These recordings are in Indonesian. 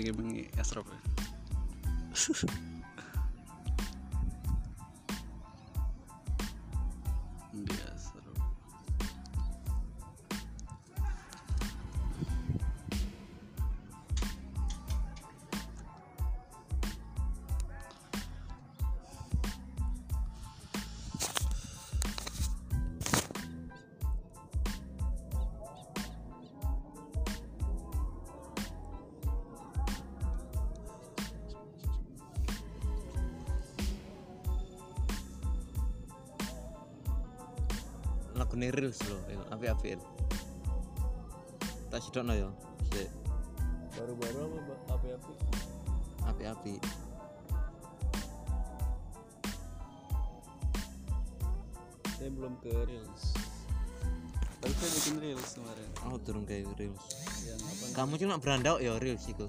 iki bengi Asrop. Api-api tak sedokno yo sik Baru-baru apa api-api? api-api Saya belum ke Reels. Tapi saya bikin Reels kemarin. aku turun kayak reels Yang apa? kamu cuma berandau ya reels iku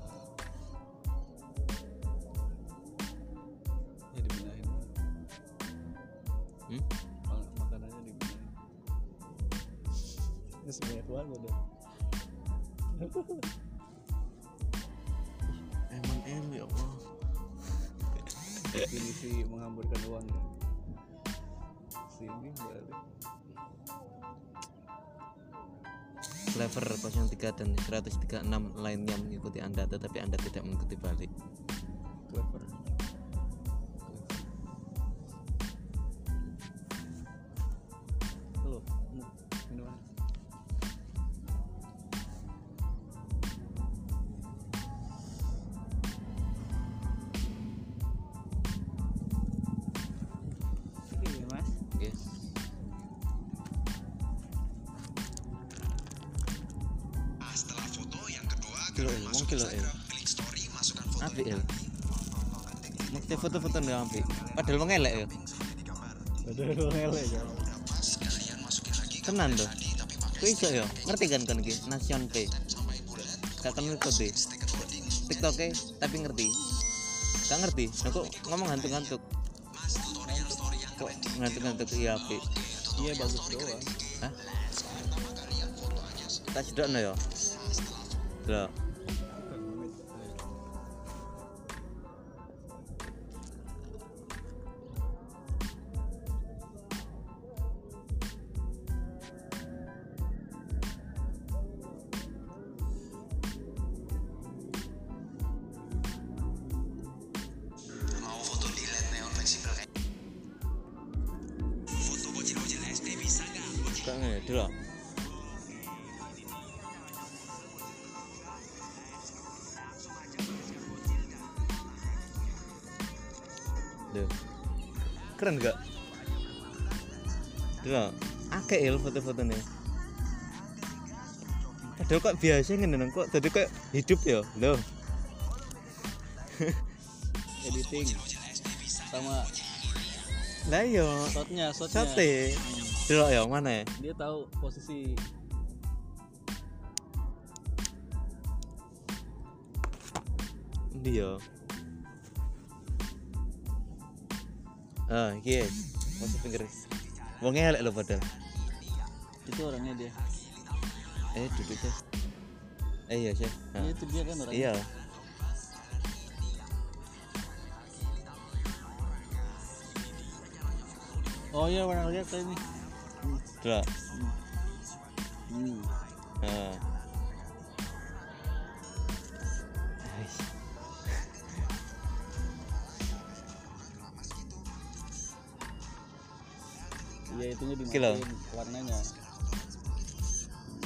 Ya sebanyak banget udah. emang em ya Allah Ini sih menghamburkan uang ya. Sini balik. Clever 03 dan 136 lainnya mengikuti Anda tetapi Anda tidak mengikuti balik. Clever. Api. Padahal mau ngelek ya. Ada dua ngele ya. pas kalian masukin lagi ke Tenan tuh. tadi tapi pakai Kok iso ya? Ngerti kan kan iki? Nasion P. Gak stiker loading TikTok tapi ngerti. Gak ngerti. Nah, kok ngomong ngantuk-ngantuk. mas tutorial story yang Kok ngantuk-ngantuk iya api. Iya bagus doang. Hah? Tak sedokno ya. Delok. Ngene, delok. Duh. Keren gak? Delok. Akeh il foto-fotone. Padahal kok biasa ngene kok tadi kok hidup ya. Loh. Editing sama Lah iya. shotnya, shotnya. Sate. Delok ya mana? Dia tahu posisi Ndi ya? Ah, iki. Masuk pinggir. Wong elek lho padahal. itu orangnya dia. Eh, duduk sih. Eh iya sih. Ah. Iya, itu dia kan orangnya. Iya. Oh iya pernah lihat saya Delok. Hmm. Ah. Ais. Iya itunya dimatiin warnanya.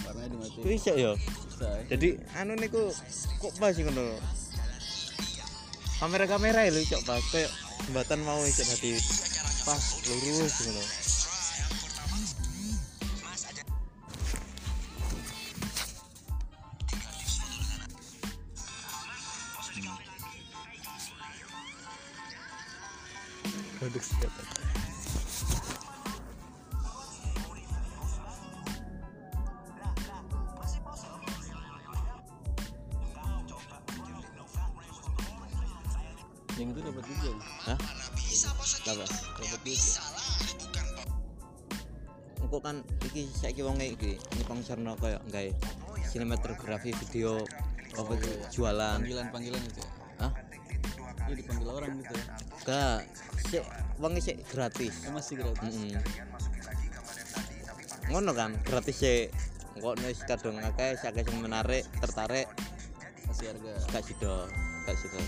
Warnanya dimatiin. Ku iso ya. Bisa. ya. Jadi anu niku kok pas ngono. Kamera-kamera lho iso pas kayak jembatan mau iso dadi pas lurus ngono. Saiki wong iki sarna kaya gawe sinematografi video apa itu jualan. Panggilan-panggilan gitu ya? Hah? iya dipanggil orang gitu ya? Gak sik wong sik gratis. Eh, masih gratis? Mm-mm. ngono kan gratis sih kok wis kadung akeh sing menarik tertarik. Masih harga. Gak sido gak sido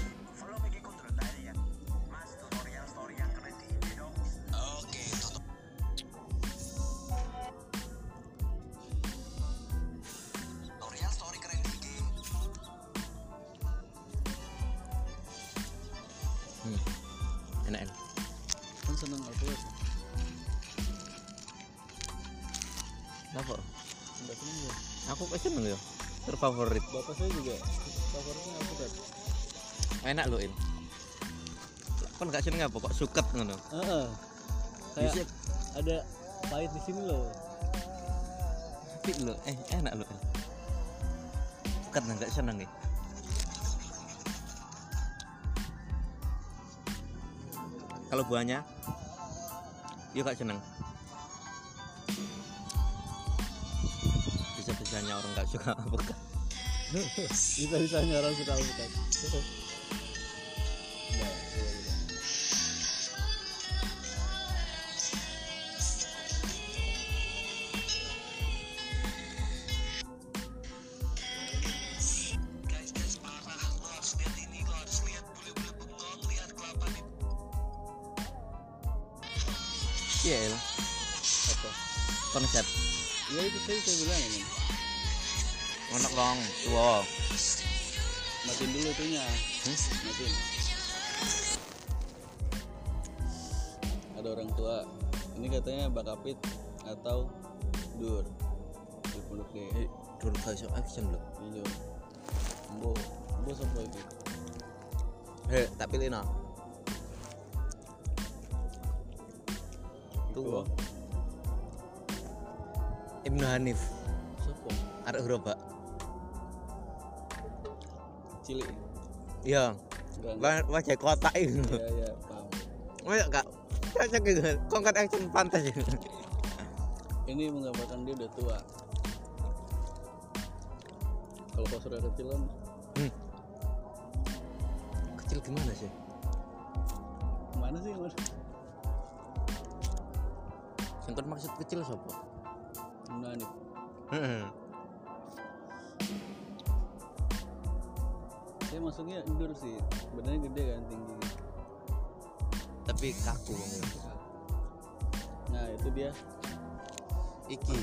aku seneng ya terfavorit. Bapak saya juga favoritnya apa kan enak loh in. Kan gak seneng apa kok suket ngono? Heeh. kayak Bisa ada pahit di sini loh. Tapi lo eh enak loh suket gak seneng ya. Kalau buahnya yuk gak seneng bisanya orang gak suka apa kan bisa bisanya orang suka alpukat wong tua matiin dulu itunya. Hmm? matiin. Ada orang tua. Ini katanya bakapit atau dur. Di pondok D dulu gak iso action lho iya. Embo embo sampai itu. Hei, tak pilih no. Tuh. Ibnu Hanif, siapa? Arek gerobak. Cilik. Iya, enggak enggak. Wa- wajah kotak itu. ya ya paham. Ya kak, cocok gitu. Kongkat action pantas ini menggambarkan dia udah tua. Kalau pas udah kecil kan? Hmm. Kecil gimana sih? mana sih mana Yang maksud kecil siapa? nah nih Saya masuknya dur sih. Badannya gede kan tinggi. Tapi kaku nah itu dia. Iki.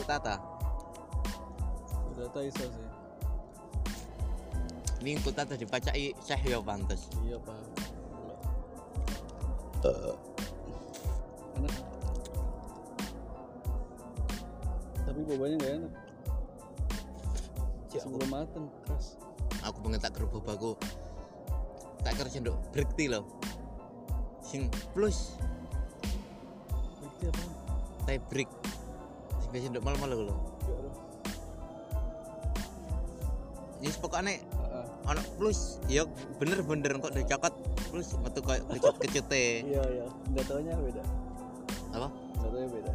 Kutata. ternyata iso sih. Ini kutata dipacai Syekh ya pantas. iya paham enak. Tapi bobanya nggak enak Cik, aku- sebelum mateng keras. Aku pengen tak kerja bobaku tak kerja nduk berhenti loh. Sing plus. Itu apa? Tie break. Sing biasa nduk malam malam loh. Ya Allah yes pokoknya ono plus. Ya bener bener kok udah cokot. Plus metu kayak kecut kecute. Iya iya. Nggak taunya beda. Apa? Nggak taunya beda.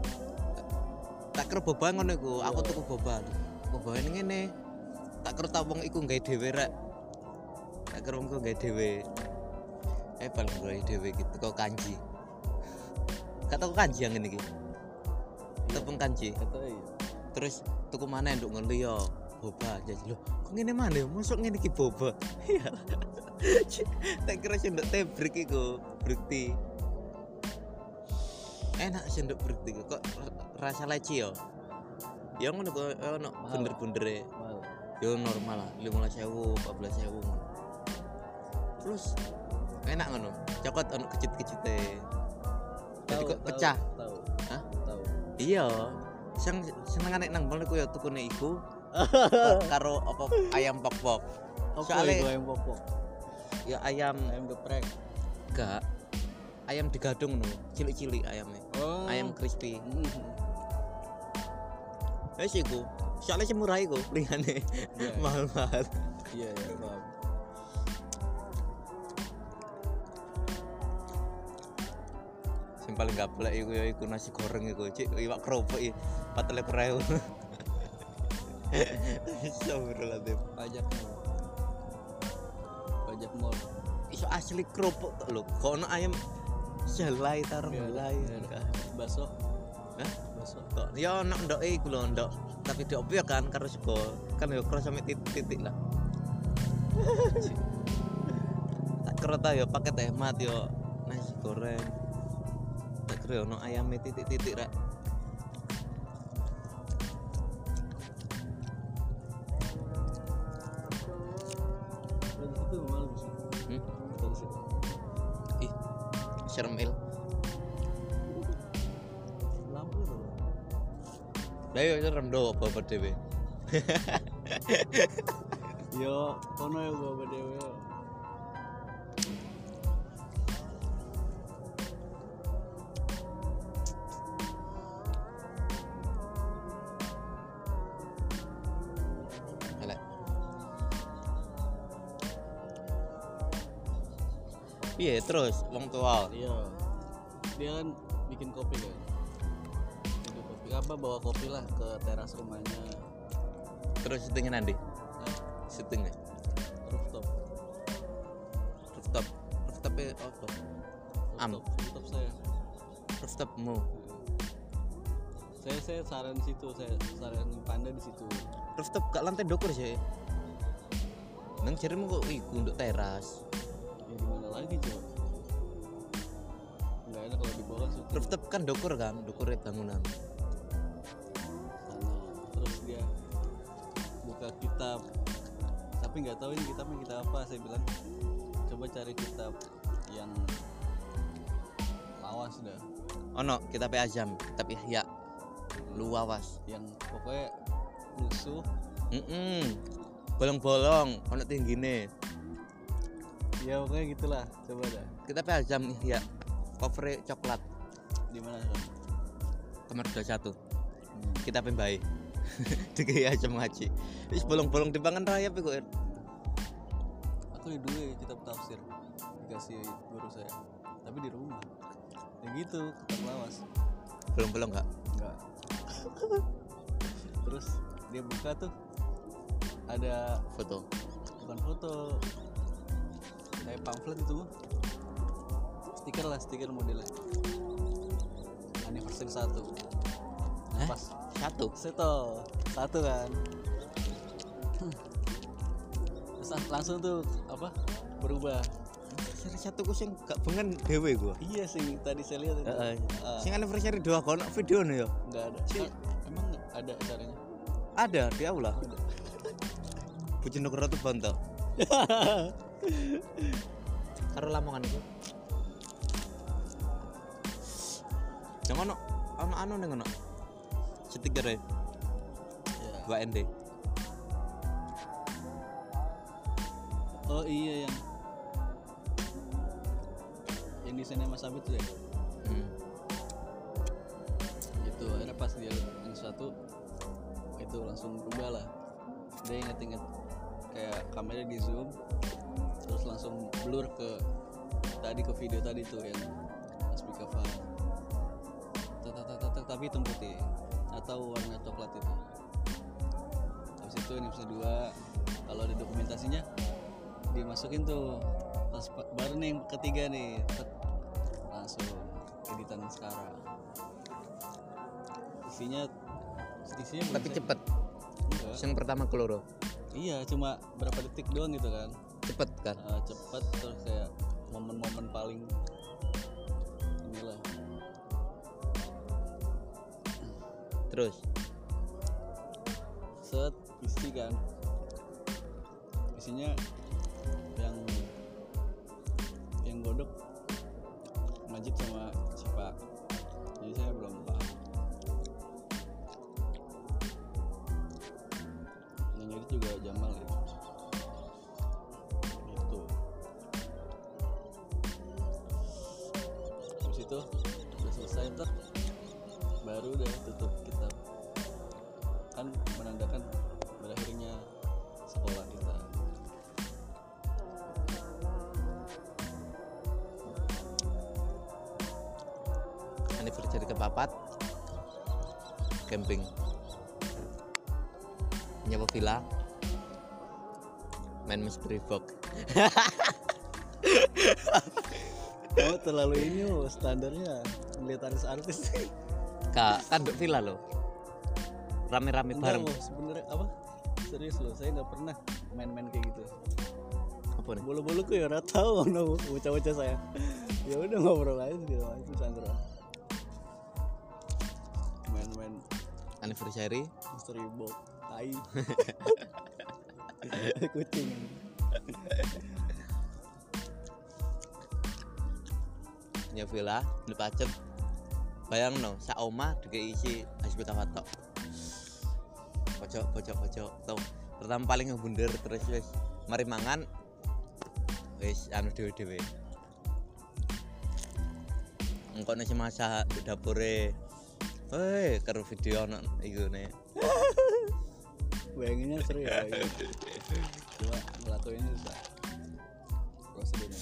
Tak kerja boba ngono iku. Aku tuku boba. Boba ini ngene tak kerja tak wong iku gawe dhewe rek. Tak kerja wong gawe dhewe. Eh paling gawe dhewe gitu kok kanji. Kata kanji yang ini iki tepung kanji. Iya. Terus tuku mana nduk ngono ya boba jadi lho kok ngene mana masuk ngene iki boba? Iya. Tak kira sendok teh break iku berarti enak sendok iku kok rasa leci yo. Ya ngono kok ono bunder-bundere yo normal lah. 15.000 14.000 ngono. Terus enak ngono. Cokot ono kecit-kecite jadi kok pecah. tahu. Hah? tahu. Iya. Sing senengane nang mall iku ya tukune iku. Karo apa ayam pok-pok. Apa Soalnya- ayam popok ya ayam. Ayam geprek. Gak ayam digadung no cilik-cilik ayamnya. Oh. Ayam crispy. Mm. Wes iku soalnya sih murah iku lingane Iya. mahal-mahal iya iya paham sing paling gak boleh iku ya iku nasi goreng iku cik iwak kerupuk iki 4000 Astagfirullahaladzim. pajaknya pajak mall Iso asli kerupuk lho. Kok ono ayam selai tarung Nggak ada, selai. ada. bakso Hah? Kok ya ono ndok iku lho ndok. Tapi diopo ya kan karo sego. Kan ya kroso sampe titik-titik lah. tak kira ta ya paket hemat yo nasi goreng. Tak kira ono ayam titik-titik rek. Yo serem do apa dhewe. yo kono ya yo Elek. Piye terus wong tua? iya dia kan bikin kopi kan apa bawa kopi lah ke teras rumahnya Terus syutingnya nanti? nah, Syutingnya rooftop rooftop. Rooftop e apa? Am. rooftop, rooftop saya Rooftopmu. saya saya saran situ saya saran panda di situ Rooftop gak lantai dokur sih. Nang jarimu kok iku untuk teras. ya gimana lagi coba nggak enak kalau di bawah Rooftop kan dokur kan, dokur bangunan. Tahu ini kitabnya kitab apa saya bilang coba cari kitab yang lawas dah Ono kita pe azam, tapi ya lu awas. yang pokoknya musuh Mm Bolong-bolong, ono tinggine. ya pokoknya gitulah coba dah Kita pe azam ya. Cover coklat di mana Son? kamar 21. Kita pe bae. Dikei azam ngaji. Wis bolong-bolong dipangan rayap kok. Aku dua kitab tafsir dikasih guru saya. Tapi di rumah. Ya gitu kitab lawas. Bolong-bolong enggak? enggak. Terus dia buka tuh ada Foto. bukan foto. Kayak pamflet itu stiker lah stiker modelnya. Anniversary satu. Hah? pas Satu. seto satu kan langsung tuh apa berubah Anniversary satu ku sing gak bengen dhewe gua. iya sih tadi saya lihat itu Heeh. Ah, Sing anniversary dua kono video nih yo. nggak ada Si- Kan emang ada caranya Ada di aula. Nugroho tuh bontok. Karo lamongan itu. Yang ono ono anu ning ono. Stiker e ya. 2 oh iya yang yang desainnya Mas Abid tuh ya? Hmm. gitu akhirnya pas dia yang satu itu langsung berubah lah. Dia inget-inget kayak kamera di zoom terus langsung blur ke tadi ke video tadi tuh yang tek, tek, tapi hitam putih atau warna coklat itu. Habis itu ini episode 2 kalau ada dokumentasinya dimasukin tuh pas pa- baru nih ketiga nih tek, langsung editan sekarang isinya isinya Tapi cepet. enggak. Yang pertama keloro. iya cuma berapa detik doang gitu kan Cepet kan. Eh, cepet terus kayak momen-momen paling inilah Terus set isi kan isinya camping. Nyewa villa. Main mystery box oh terlalu ini oh standarnya melihat artis-artis kak kan duk villa lo rame-rame bareng. sebenarnya apa? Serius loh saya nggak pernah main-main kayak gitu. Apa nih? Bolu-bolu ku ya udah tahu no bocah-bocah saya. Ya udah ngobrol aja gitu itu sandra main-main anniversary. Mystery box tai. Kucing. Nyewa villa di pacet. Bayang no sak oma dikei isi hasbi kawatok pojok pojok pojok. Tau pertama paling ngebunder terus wis mari mangan wis anu dewe dewe engkau nasi masak di dapure Hei, karo video nang iku nih. bayanginnya seru ya cuma ngelakuinnya susah prosedurnya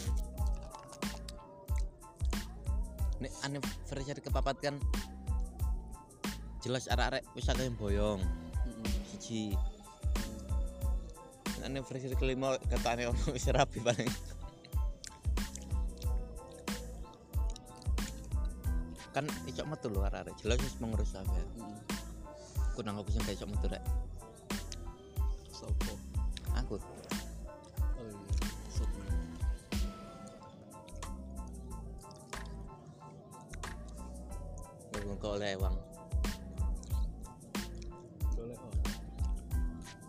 Nek anniversary kepapat kan jelas arek-arek wis akeh yang boyong. Mm-mm. Siji. Nek Anniversary kelima katanya ono wis rapi paling. Kan icok metu lho arek-arek jelas wis mengurus. Mm-mm. Aku nang opo sing gak icok metu rek. sopo Aku oh iya sopo ngomong ke oleh wang. boleh oh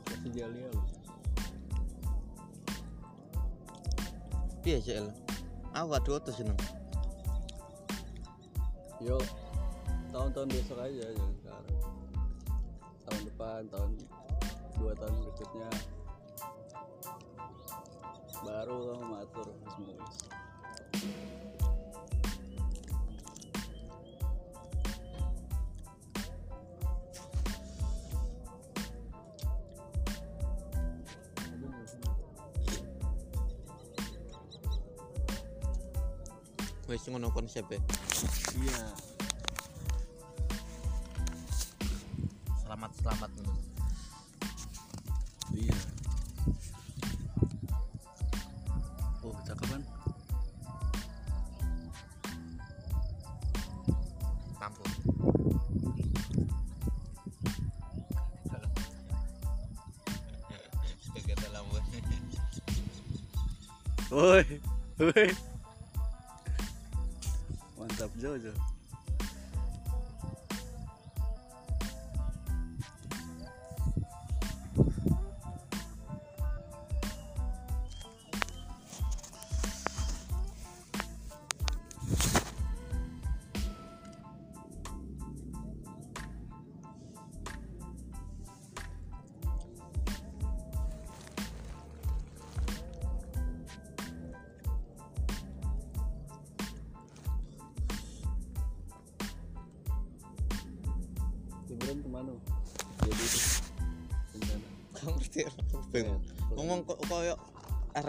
kasih loh Piye sih El? Aku gak duoto seneng. Yo tahun-tahun besok aja jangan sekarang. Tahun depan tahun dua tahun berikutnya. Baru kamu matur semua Wis ngono konsep e. iya. Selamat selamat ngono. iya. Oh cakapan dalam woi woi mantap. Jojo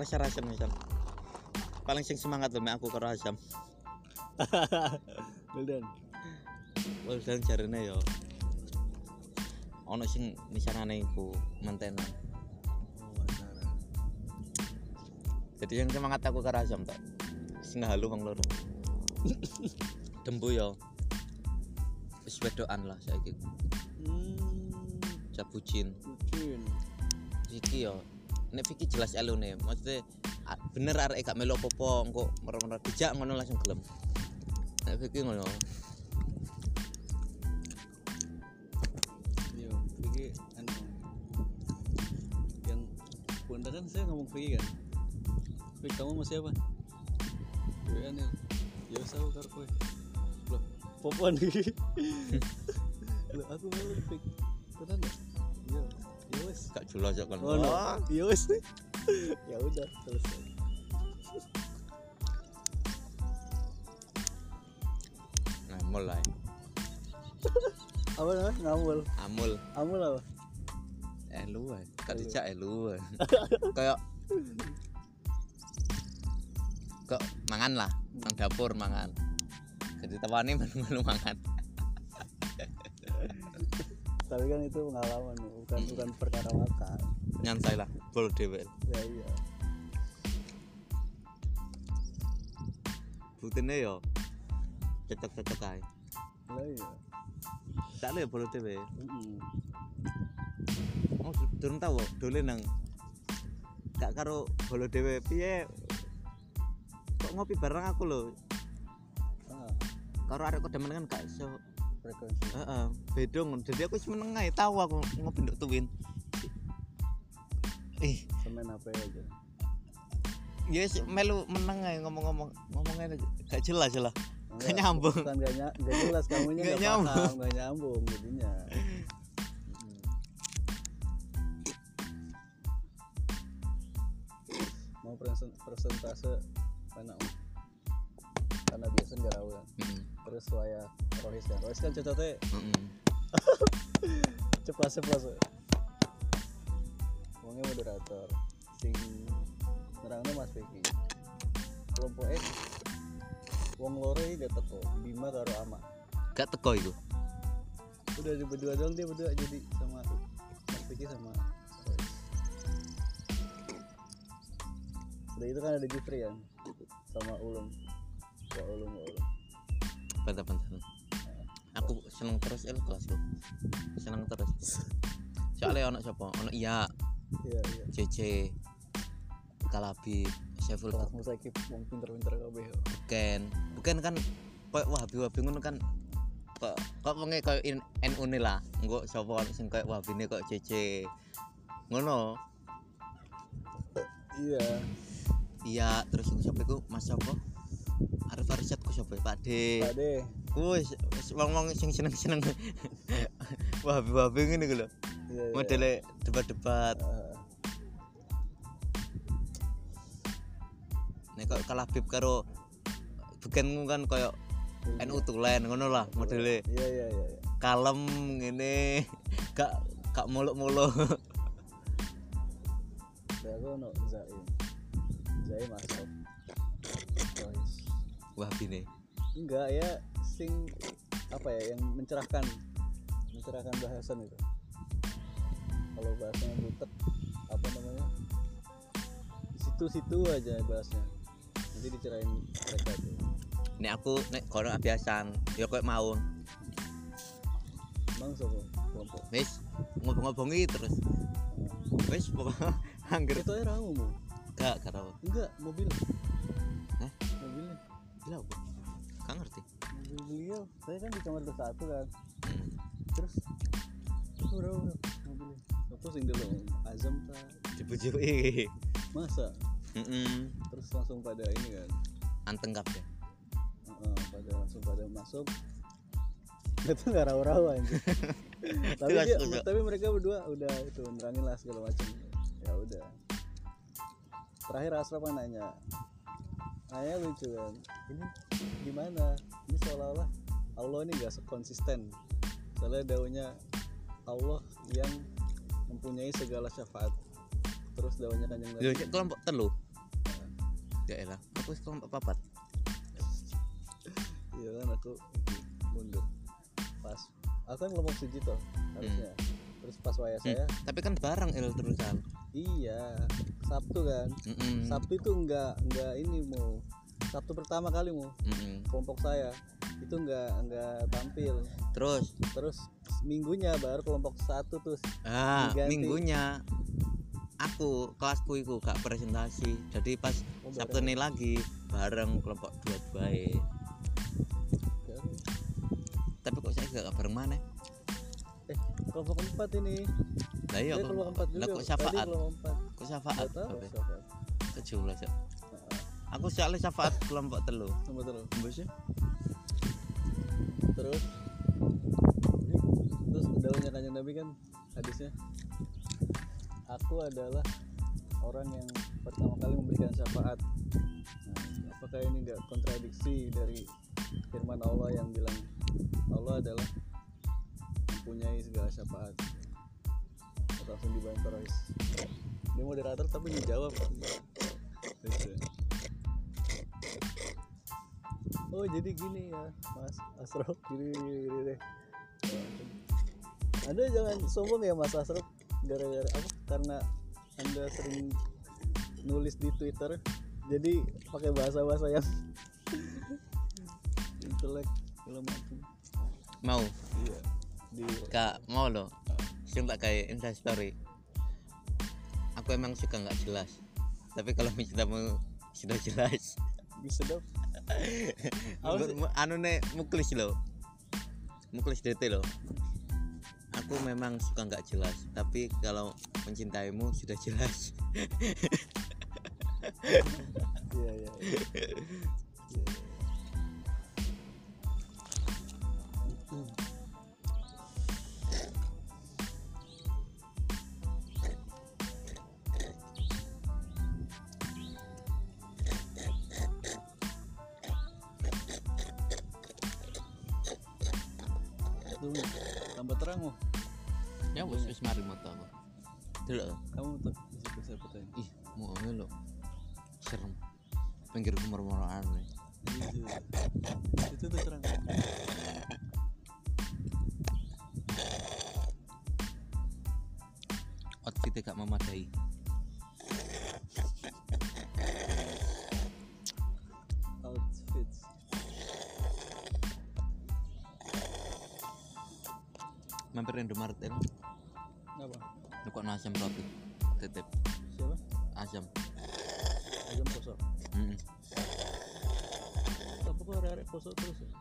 rasa-rasa misal. Paling sing semangat lho mek aku karo Asam. Wildan Wes dan jarene yo. Ono sing misalane iku acara Jadi yang semangat aku karo Asam tok. Sing halu wong loro. Dembu yo. Wis wedokan lah saiki. hmm Cabucin. kucing Iki yo. Nek Vicky jelas elune, maksudnya bener arek gak melu apa-apa, engko merem-merem dijak ngono langsung gelem. Nek Vicky ngono. Yo, Vicky anu. Yang bunda kan saya ngomong Vicky kan? Vicky kamu mau siapa? Gue anil ya? Usah karo kowe. Loh popon loh aku mau Vicky. Tenan Gak jelas kok kan. oh no ya wes ya udah selesai Nah, mulai. apa namanya ngamul Amul. amul apa Elu ae. Gak dijak elu ae. Kayak kok mangan lah, nang dapur mangan. Jadi tawani melu-melu mangan. Tapi kan itu pengalaman bukan bukan perkara makan nyantai lah bol dewe. Ya iya. Buktinya yo cocok cocok aja lah iya. Tak ada ya bol dewe oh durung tau kok dole nang gak karo bolo dewe. Piye? Kok ngopi bareng aku lho? Ah, karo arek kok demen kan gak iso frekuensi heeh beda ngono jadi aku wis meneng ae tau aku ngopi nduk tuwin ih semen apa aja ya wis melu meneng ae ngomong-ngomong ngomongnya gak jelas lah Enggak, nyambung. bukan gak, ny- gak jelas kamunya Gak gak, nyambung. paham gak nyambung jadinya Mm. mau mana Om? karena biasa nggak tahu kan Heeh. Terus waya Rohis kan Rohis kan cocoknya heeh ceplas ceplas wongnya moderator. Sing nerangnya Mas Vicky. Kelompok X wong loro gak teko Bima karo Ama gak teko iku? Udah di berdua doang dia berdua jadi sama Mas Vicky sama Rohis udah itu kan ada Jufri kan sama Ulum ya Ulum ya Ulum bentar-bentar. Aku seneng terus el kelasku seneng terus. Soalnya ono siapa? Ono iya. Iya iya. JJ Kalabi Syaful kelas musaikip wong pinter-pinter kabeh. Bukan. Bukan kan kok wahabi wahabi ngono kan kok kok koyo in- NU ne lah. Engko sapa sing koyo wahabine kok JJ ngono. Iya. Iya terus iku sapa iku? Mas sapa Arif Arsyad ku sapa Pak De Pak De ku wong-wong sing seneng-seneng. Wahabi wahabi ngene iku lho. Iya iya. Modele debat-debat. Nek kok kalah bib karo bukan kan koyo iya. NU tulen ngono lah modele. Iya iya iya kalem ngene. Gak gak muluk-muluk Saya aku ono Zaim. Zaim masuk. Wah bine Enggak ya, sing apa ya yang mencerahkan mencerahkan bahasan itu. Kalau bahasanya butek apa namanya? Situ-situ aja bahasnya. Nanti dicerain mereka tuh. nek aku nek kono biasan ya koyo mau Emang sopo kelompok. wis ngobong-ngobongi terus wis pokoknya angger Itu mau. gak gak tau Enggak, mobil. Gila apa gak ngerti. Beliau. Saya kan di kamar satu kan. Hmm. terus udah udah mobilnya. Aku sing dulu azam ta dibujui masa? Heeh terus langsung pada ini kan. Anteng kabeh Heeh, pada langsung pada masuk. Itu nggak rawa-rawa anjir tapi dia, tapi mereka berdua udah itu nerangin lah segala macam. Ya udah. Terakhir Asraf kan nanya nanya lucu kan? Ini gimana? Ini seolah-olah Allah ini gak konsisten soalnya daunnya Allah yang mempunyai segala syafaat. Terus daunnya kanjeng Nabi. Cek kelompok telu. Ya elah aku kelompok papat. Iya kan aku mundur. Pas aku kan kelompok siji toh harusnya. Terus pas waya saya tapi kan bareng el terusan iya Sabtu kan. Heeh Sabtu itu enggak enggak ini mau Sabtu pertama kali mau heeh kelompok saya. Itu enggak enggak tampil. Terus? Terus minggunya baru kelompok satu tuh. Ah Diganti. minggunya aku kelasku iku gak presentasi. Jadi pas Oh, Sabtu ini lagi bareng kelompok dua dua tapi kok saya gak bareng mana? Eh kelompok empat ini lah iya kok kelompok juga kok syafaat? kelompok kok syafaat kejumlah Cak. Heeh, aku soalnya syafaat kelompok telu sama terus Mbusnya? terus? Terus daunnya kanjeng nabi kan hadisnya. Aku adalah orang yang pertama kali memberikan syafaat. Nah, apakah ini enggak kontradiksi dari firman Allah yang bilang Allah adalah mempunyai segala syafaat langsung dibantah Rois dia moderator tapi dijawab. Oh jadi gini ya mas Asro. Gini gini, gini deh anda jangan sombong ya mas Asraf gara-gara apa? Karena anda sering nulis di Twitter jadi pakai bahasa-bahasa yang intelek segala macam. Mau? Iya. Di kak mau lo sing tak kayak insta story aku emang suka nggak jelas. Tapi kalau mencintamu sudah jelas. Bisa mu- anu nih muklis lo muklis DT lo aku memang suka nggak jelas. Tapi kalau mencintaimu sudah jelas. Iya iya serem pinggir kemurmuran nih Itu, itu tuh terang. outfitnya gak memadai Outfits. mampir Indomaret ya Apa? kok asam roti titip Siapa? Ayam Mm. Apa kok arek kosong terus ya?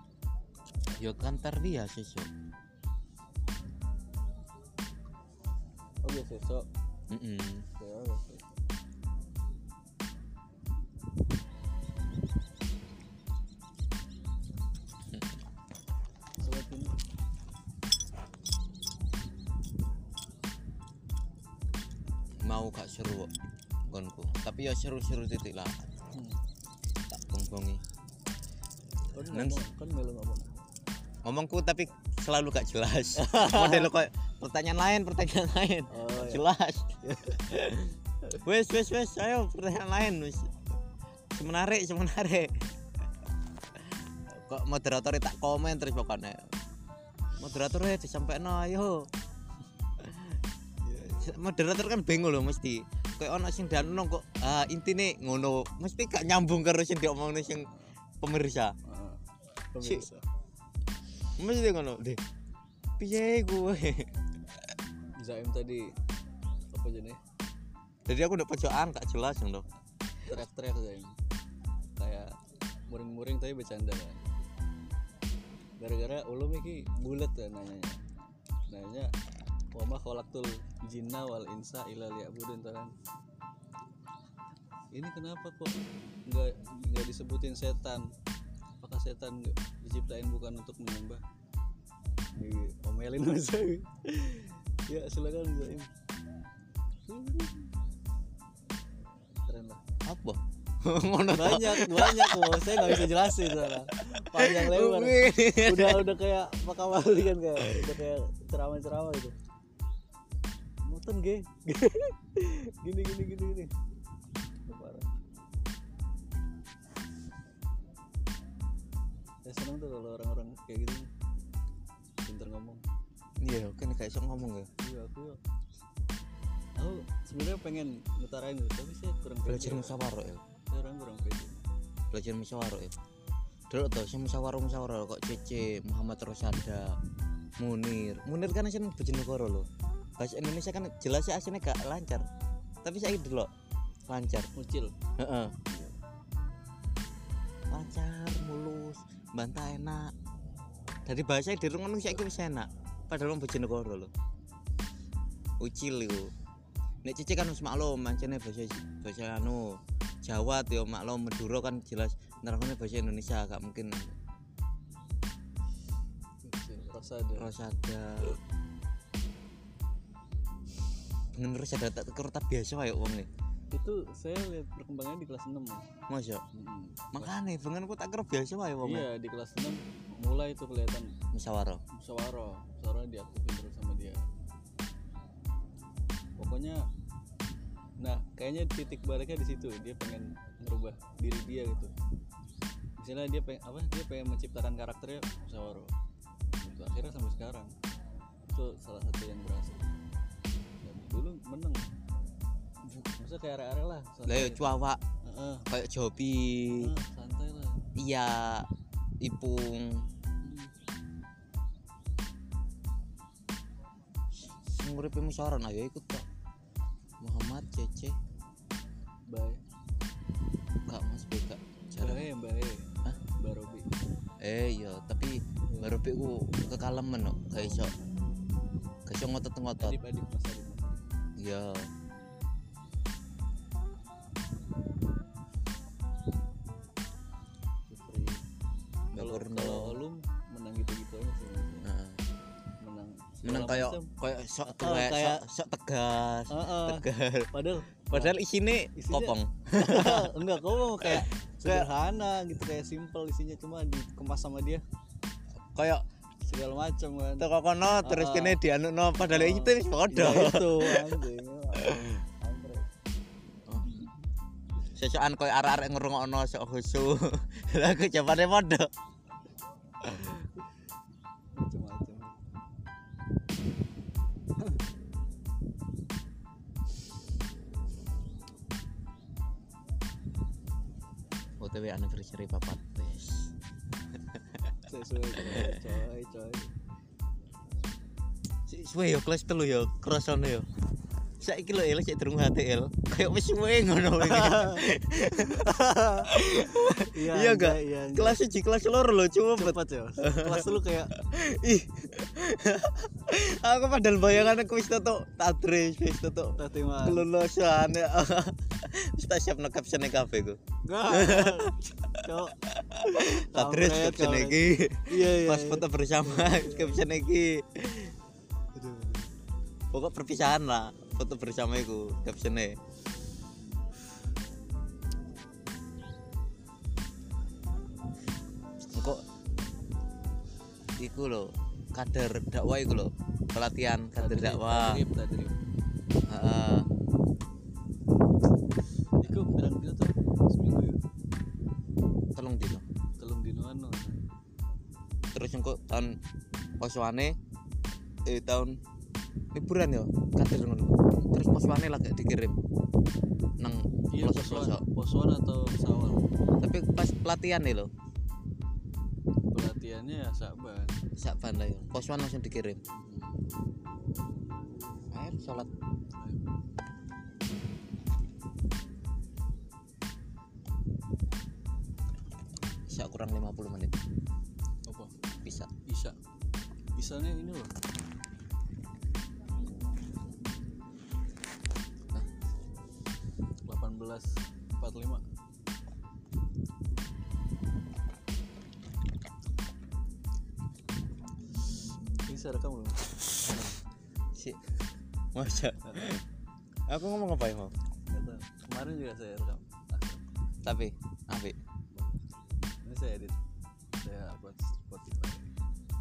yo kan dia sesuk Oh mm Ya. Sobat ini mau gak seru kok nggonku tapi ya seru-seru titik lah Kan melu ngomong. ngomongku tapi selalu gak jelas. Model kok pertanyaan lain pertanyaan lain. Oh ya. jelas. Wes wes wes ayo pertanyaan lain wes. Semenarik semenarik kok moderator tak komen terus pokoknya. Moderatornya disampaikan ayo. Moderator kan bingung loh mesti. Kayak ono sing dan kok ah intine ngono. Mesti gak nyambung karo sing diomongin sing pemirsa Ah, Si- Pemirsa. mesti ngono deh piye gue Zaim tadi apa jenis? jadi aku udah pojokan gak jelas yang teriak-teriak Zaim. Kayak muring-muring tapi bercanda kan. Gara-gara ulum iki bulat kan nanyanya. Nanya Wama khalaqtul jinna wal insa illa liya'budun tuh kan. Ini kenapa kok nggak nggak disebutin setan? Apakah setan diciptain bukan untuk menyembah? Diomelin sama Zaim. ya silakan Zaim. Keren lah. apa? Banyak banyak kok saya nggak bisa jelasin soalnya panjang lebar. Udah udah kayak Pak Kamali kan kayak udah kayak ceramah-ceramah gitu nonton ge gini gini gini gini saya seneng tuh kalau orang-orang kayak gitu. Pinter ngomong. Iya kan kayak iso ngomong ya. Iya aku ya. Aku sebenarnya pengen ngutarain gitu tapi saya kurang belajar musyawarah ya? Saya orang kurang pede. Belajar musyawarah ya? Dulu tau sih musyawarah musyawarah kok Cece Muhammad Rosada Munir. Munir kan asli Bojonegoro loh bahasa Indonesia kan jelasnya aslinya gak lancar. Tapi saya dulu lancar. Mucil. Heeh. Lancar mulus bantah enak. Dari bahasa di rumah saya wis enak. Padahal wong Bojonegoro loh ucil itu nek cici kan wis maklum mancene bahasa bahasa anu Jawa tuh maklum Madura kan jelas nerangnya bahasa Indonesia gak mungkin. Rosada. Rosada. Bener Rosada tak kereta biasa kayak nih itu saya lihat perkembangannya di kelas 6 Mas. Masa Mm-mm. makanya bener aku tak biasa kayak wong iya di kelas 6 mulai tuh kelihatan musyawarah. Musyawarah. Musyawarah diaktifin terus sama dia. Pokoknya nah kayaknya titik baliknya di situ. Dia pengen merubah diri dia gitu. Misalnya dia pengen apa dia pengen menciptakan karakternya musyawarah. Gitu. akhirnya sampai sekarang itu salah satu yang berhasil. Dan dulu menang maksudnya kayak area-area lah lah santai ya cuawa Heeh, kayak jobi santai lah. Iya ipung. Sing uripe musyawarah ayo ikut kok Muhammad Cece. Bye Kak Mas Beka jarang. Bye bye Hah? Mbak Robi. Eh iya tapi baru ku kekalemen kok gak iso. Gak iso ngotot-ngotot. Adip Mas Adip. iya. Jeffrey sok Oh, tuwek kayak- sok, sok tegas Heeh. tegas padahal padahal isine Isinya- kopong enggak mau kayak sederhana gitu kayak simple isinya cuma dikemas sama dia kayak segala macam kan teko kono terus Ah. kene dianukno padahal Ah. itu padha Ya itu anjing Ampre. sesokan koyo arek-arek ngrungokno sok khusu lah kejapane padha macam-macam OTW anniversary papat wis sesuai coy coy suwe yo kelas telu yo krasane yo saiki lho el sik durung HTL kayak wis suwe ngono. Iya enggak, enggak? iya anjing. kelas 1 kelas loro lho cuma cepat ya kelas dulu kayak ih. Aku padahal bayangan aku wis toto tadris wis toto tadi mah kelulusan ya. Wis tak siap no caption kafe ku. Cok tadris caption iki. Iya iya pas iya. foto bersama caption iki. Aduh. pokok perpisahan lah foto bersama iku captionnya. Kok iku lho kader dakwah iku lho pelatihan kader dakwah. tadrib. Heeh. Iku pirang dino tuh seminggu ya? Telung dino. Telung dinoan no terus engko tahun posoane eh tahun liburan ya kader ngono. Terus posoane lagi dikirim nang iya pelosok pelosok posuan atau sawal tapi pas pelatihan nih lo pelatihannya ya saban sakban lah ya. Posoan langsung dikirim. Air sholat. Bisa kurang 50 menit. Apa? Bisa. Isa Isanya ini loh delapan belas empat lima bisa rekam belum? sih masa aku ngomong apa ya mau. Kemarin juga saya rekam. Tapi tapi ini saya edit. Saya upload Spotify.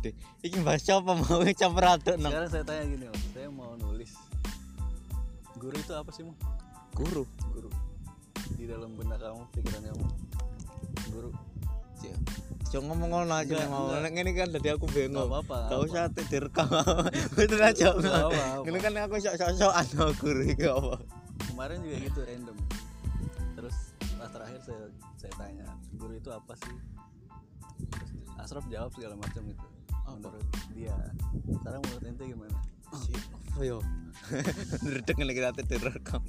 deh iki bahas apa mau campur aduk Sekarang saya tanya gini loh, saya mau nulis. Guru itu apa sih, guru Guru. Di dalam benak kamu, pikiran kamu. Guru. sih Cuma ngomong ngono aja mau. Nek ngene kan tadi aku Enggak bingung. apa-apa. Gak usah direkam. Betul aja. Ini kan aku sok-sokan sama guru iki apa. Kemarin juga gitu random. Terus pas terakhir saya saya tanya, guru itu apa sih? Terus Asraf jawab segala macam gitu. Menurut dia. Sekarang menurut ente gimana? Si apa yo? Ndredeg ngene kita direkam.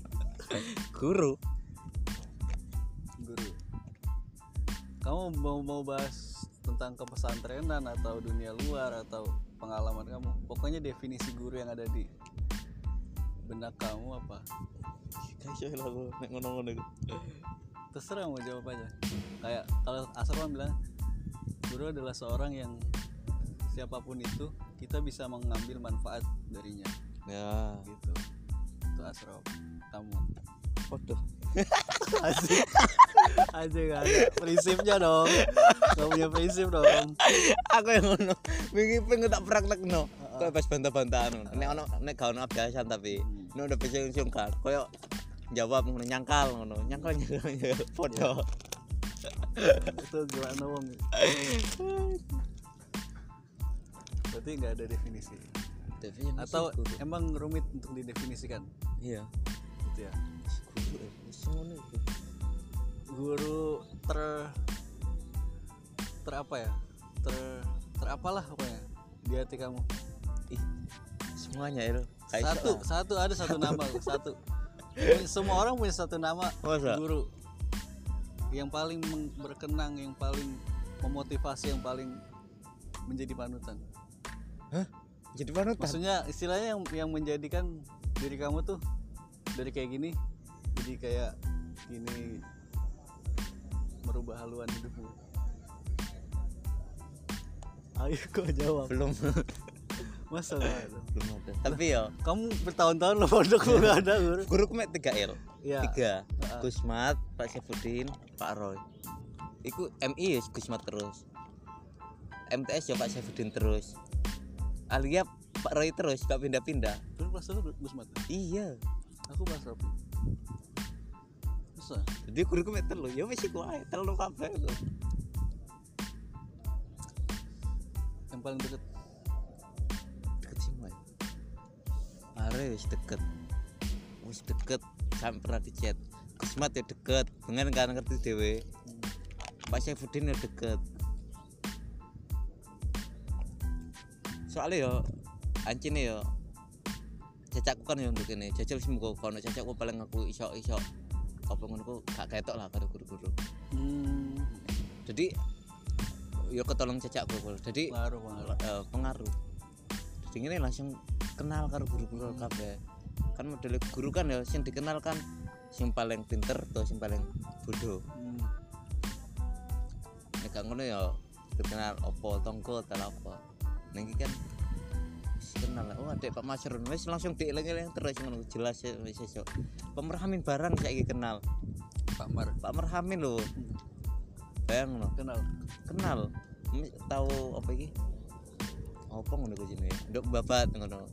Guru. Guru. Kamu mau mau bahas tentang kepesantrenan atau dunia luar atau pengalaman kamu? Pokoknya definisi guru yang ada di benak kamu apa? Yo lah aku nek ngono-ngono iku. terserah mau jawab aja. Kayak kalau Asrwan bilang guru adalah seorang yang siapa pun itu kita bisa mengambil manfaat darinya. Ya, gitu. Itu Asraf kamu. Waduh. Asik gak ada prinsipnya dong Gak punya prinsip dong aku yang ngono. Wingi pengen tak praktekno. Kayak pas bantah-bantahan. Nek ono nek gak ono biasan tapi nek udah bisa sungkan. Kayak jawab ngono nyangkal ngono. Nyangkal nyangkal. Foto. Itu gimana wong Berarti gak ada definisi definisi atau guru. emang rumit untuk didefinisikan iya gitu ya guru ngono iku. guru ter ter apa ya? Ter ter apalah pokoknya di hati kamu. Ih semuanya itu. Kayak satu iso satu ada satu nama satu. Semua orang punya satu nama Masa? guru. Yang paling berkenang yang paling memotivasi yang paling menjadi panutan. Lah. jadi panutan? Maksudnya istilahnya yang yang menjadikan diri kamu tuh dari kayak gini jadi kayak gini merubah haluan hidupmu. Ayo kok jawab. Belum. Masa belum ada. Tapi ya. Kamu bertahun-tahun lo pondok lu nggak ada guru guru mek 3 L. Iya. tiga. Heeh. Gusmat Pak Syafudin Pak Roy. Iku MI ya Gusmat terus. MTS ya Pak Syafudin terus. Alia Pak Roy terus gak pindah-pindah. Dulu kelas dulu Gus Mat. iya. Aku kelas berapa? Masa? jadi guruku mek telu ya wis iku ae telu kabeh itu Yang paling deket. Deket sih Pak Roy wis deket. Wis deket sampai pernah di chat Gusmat ya deket dengan kan ngerti dewe Pak Syafudin ya deket. Soalnya yo ancine yo cacakku kan yo untuk ini jajal sih muka kono cacakku paling aku iso iso apa ngono gak ketok lah karo guru-guru. Hmm, jadi yo ketolong cacakku Bol. jadi pengaruh pengaruh. eh, pengaruh. Jadi ini langsung kenal karo guru-guru kabeh. Kan model guru kan ya sing dikenal kan sing paling pinter atau sing paling bodoh. Hmm. nek ngono ya dikenal opo tonggo atau apa. Ning kan kenal lah. oh adek Pak Masrun wis langsung dieling-eling terus ngono. Jelas ya wis iso pemerhamin barang saiki kenal. Pak Mar. Pak Merhamin lho. Bayang lo kenal. kenal. Tahu apa iki? Apa ngono ku jenenge nduk babat ngono.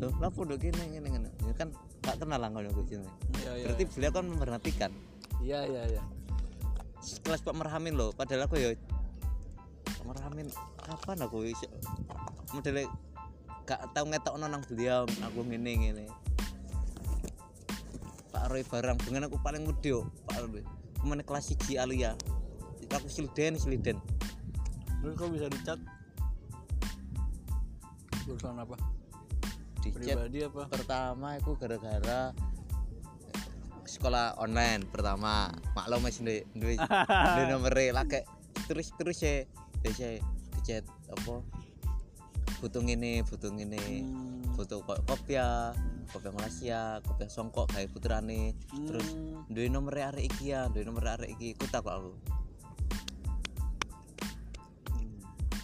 Loh, lapo nduk gini ngene ngene ya kan gak kenal lah ngono ku jenenge Iya iya. berarti beliau kan memperhatikan. Iya iya iya. kelas Pak Merhamin loh padahal aku ya Pak Merhamin kapan aku modele gak tau ngetokno nang beliau aku ngene ngene Pak Roy barang dengan aku paling wedi yo Pak Roy ke mana kelas 1 Alia aku siliden siliden Terus kau bisa dicat? Urusan apa? di chat Pribadi apa? pertama aku gara-gara sekolah online pertama maklum mas duwe duwe duwe nomor lagi terus terus ya ya saya di chat apa butuh ini butuh ini Hmm. foto kok kopia kopia Malaysia kopia songkok kayak putrane terus Hmm. duwe nomor arek iki ya duwe nomor arek iki ku tak aku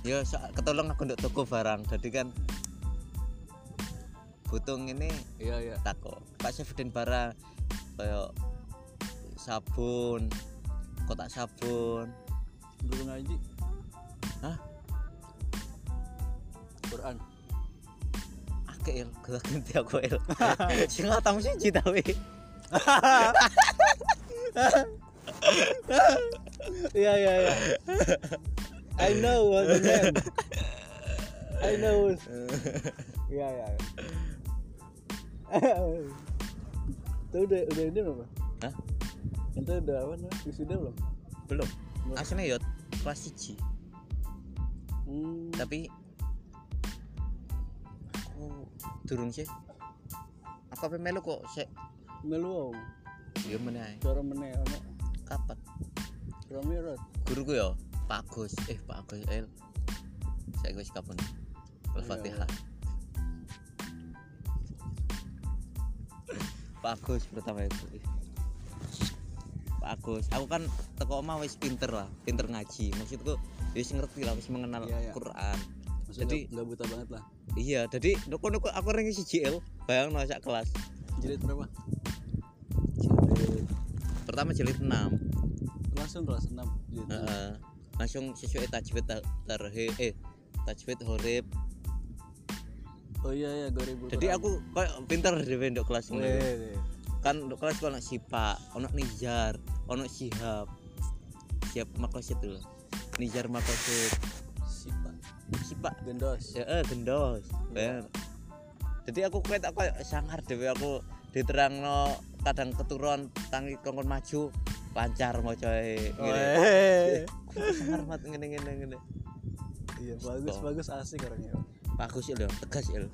ya sa- ketolong aku nduk toko barang jadi kan butuh ini Iya iya. tako Pak Syafudin barang kayak sabun kotak sabun Dulu ngaji. Hah? Quran. akeh il gak ganti aku il sing tamu siji tapi Iya iya iya. I know what the name. I know. Iya iya. iya. Itu udah udah ini belum? Hah? Itu udah apa namanya? Wisuda belum? belum aslinya ya kelas siji Hmm. tapi durung sih. Aku apa melu kok sik melu om. ya meneh Cara meneh ono. kapan? Romirot. guruku ya Pak Agus. Eh Pak Agus el. Saya wis kapan? Al-Fatihah Pak Agus pertama itu. Pak Agus. Aku kan teko omah wis pinter lah pinter ngaji. Maksudku ya wis ngerti lah wis mengenal Iya, iya. Quran Maksudnya Jadi- nggak buta banget lah. iya jadi nuku nuku aku rangi si JL bayang no kelas Jilid berapa? Jilid- pertama jilid 6 Langsung kelas 6 jilid. Heeh. langsung sesuai tajwid ta- tarhib eh tajwid horib Oh iya iya 2000. jadi aku kayak pinter di nduk kelas Weh, ngono weh. kan nduk kelas ono sipa ono nizar ono sihab siap makosid dulu nizar makosid Sipa Gendos. ya eh gendos bayang jadi aku kuat aku sangar dewe aku diterangno kadang keturun tangi kongkon maju lancar mau coy Weh. sangar mat ngene ngene. Ngene iya bagus bagus asik orangnya. Bagus il yo tegas il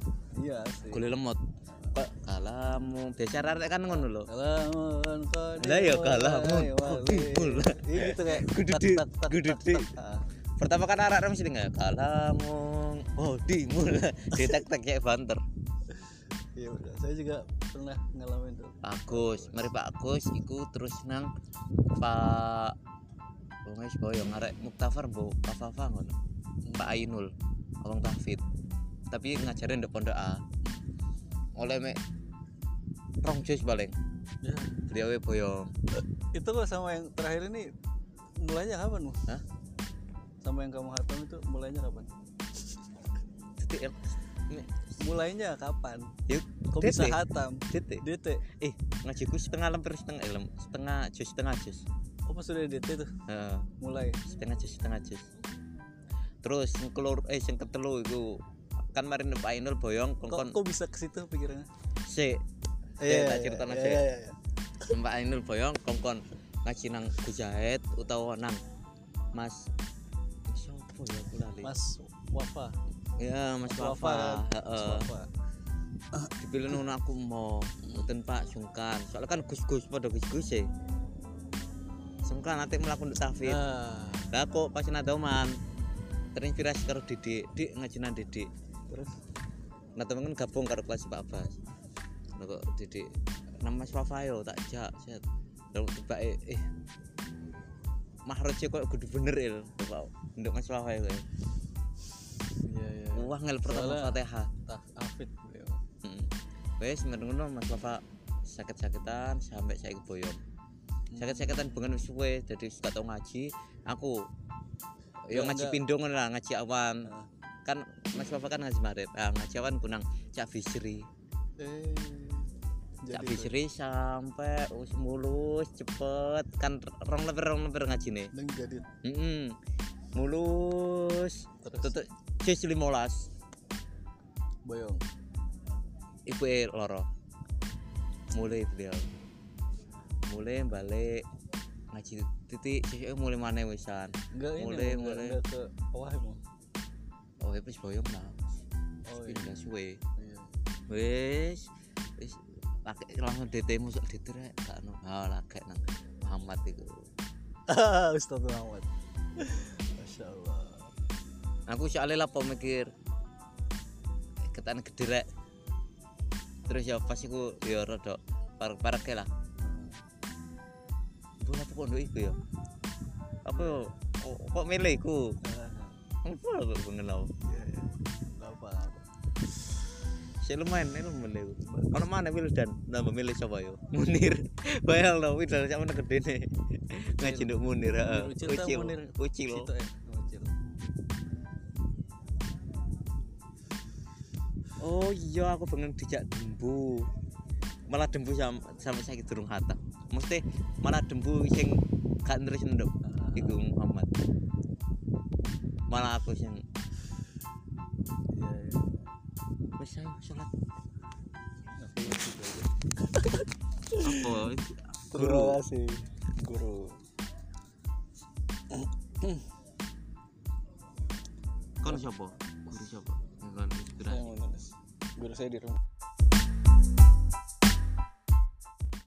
iya asik. Gule lemot. Kok kalamu? Biasa arek kan ngono lho. Kalamun kau Lah ya kalamun, kau timbul. Iya gitu kayak kudu di- pertama kan arek mesti nggak kalamu oh dimul detek tek kayak banter Iya udah. Saya juga pernah ngalamin tuh. Agus mari Pak Agus iku terus nang Pak Wong wis boyo ngarek Muktafar mbok Kafafa ngono Pak Ainul Abang Tafid tapi ngajarin ndek pondok A oleh mek rong jus paling Ya. beliau boyong Itu kok sama yang terakhir ini mulainya kapan, Mu? Hah? Sama yang kamu hatam itu mulainya kapan? titik Mulainya kapan? yuk Kok bisa hatam? titik DT. eh ngajiku setengah lemper setengah elem setengah jus setengah jus Oh pas sudah DT tuh Heeh. mulai. setengah jus setengah jus terus sing kelur eh sing ketelu iku kan mari Pak Ainul boyong Kok kongkon kok bisa ke situ pikirannya? sik Iya, tak iya, ceritanya iya, sik. iya, iya. Mbak Ainul boyong kongkon ngaji nang Gujahit utawa nang Mas Sopo ya. Mas Wafa. Ya Mas Mas Wafa. Wafa. Mas aku mau mboten Pak sungkan. Soalnya kan Gus-gus pada Gus-gus e. Sungkan nanti melakukan tahfidz. Nah, Lah kok pas nadoman terinspirasi karo Didik, Dik ngaji nang Didik. terus Nah temen kan gabung karo kelas Pak Abbas. Lah kok Didik nama Mas Wafa yo tak jak set. Lalu tiba eh, Mahraj kok kudu bener il Bapak untuk Mas itu. iya iya. Wah ngel pertama Fatihah. Tak afid beliau. Heeh. Wes ngono Mas Wafa sakit-sakitan sampai saya boyong. Sakit-sakitan banget wis suwe jadi gak tau ngaji. Aku yo Nggak- ngaji pindho ngono lah ngaji awan. Nah. Kan Mas Wafa kan ngaji marit. Ah ngaji awan kunang Cak Bisri. Eh, Cak jadi Bisri sampai wis mulus cepet kan rong lebar rong lebar ngajine. Neng jadi Heeh. Mulus terus tutuk jus 15 boyong. ibu e loro mulai beliau mulai balik ngaji titik sih mulai mana wisan Enggak ini Mulai, Mu, enggak, mulai. enggak ke bawah mu. oh wis boyong lah Oh iya. pindah suwe iya. wis wis laki langsung DT musuk DT rek gak ono ah laki nang Muhammad itu Ustaz Muhammad. Masya Allah. aku soalnya lah mikir. Ketan gede rek. Terus ya pas iku ya rada parek-parek lah. Bola apa kok iku ya. Aku yo kok, kok milih iku? Apa aku pengenal saya lumayan ini milih ono mana milih dan nambah milih siapa yo? Munir. Bayang lo widal sama gede nih? Ngaji nduk Munir Ucil. Ucil Situ ya. Ucil. oh iya aku pengen dijak dembu. Malah dembu sama sampai sakit durung hatam. Mesti malah dembu sing gak neris nduk Ah, iku Muhammad. Malah aku sing Iya iya. Wis ayo salat aja. apa Terima kasih guru. kon siapa guru siapa kon inspirasi. Guru saya di rumah.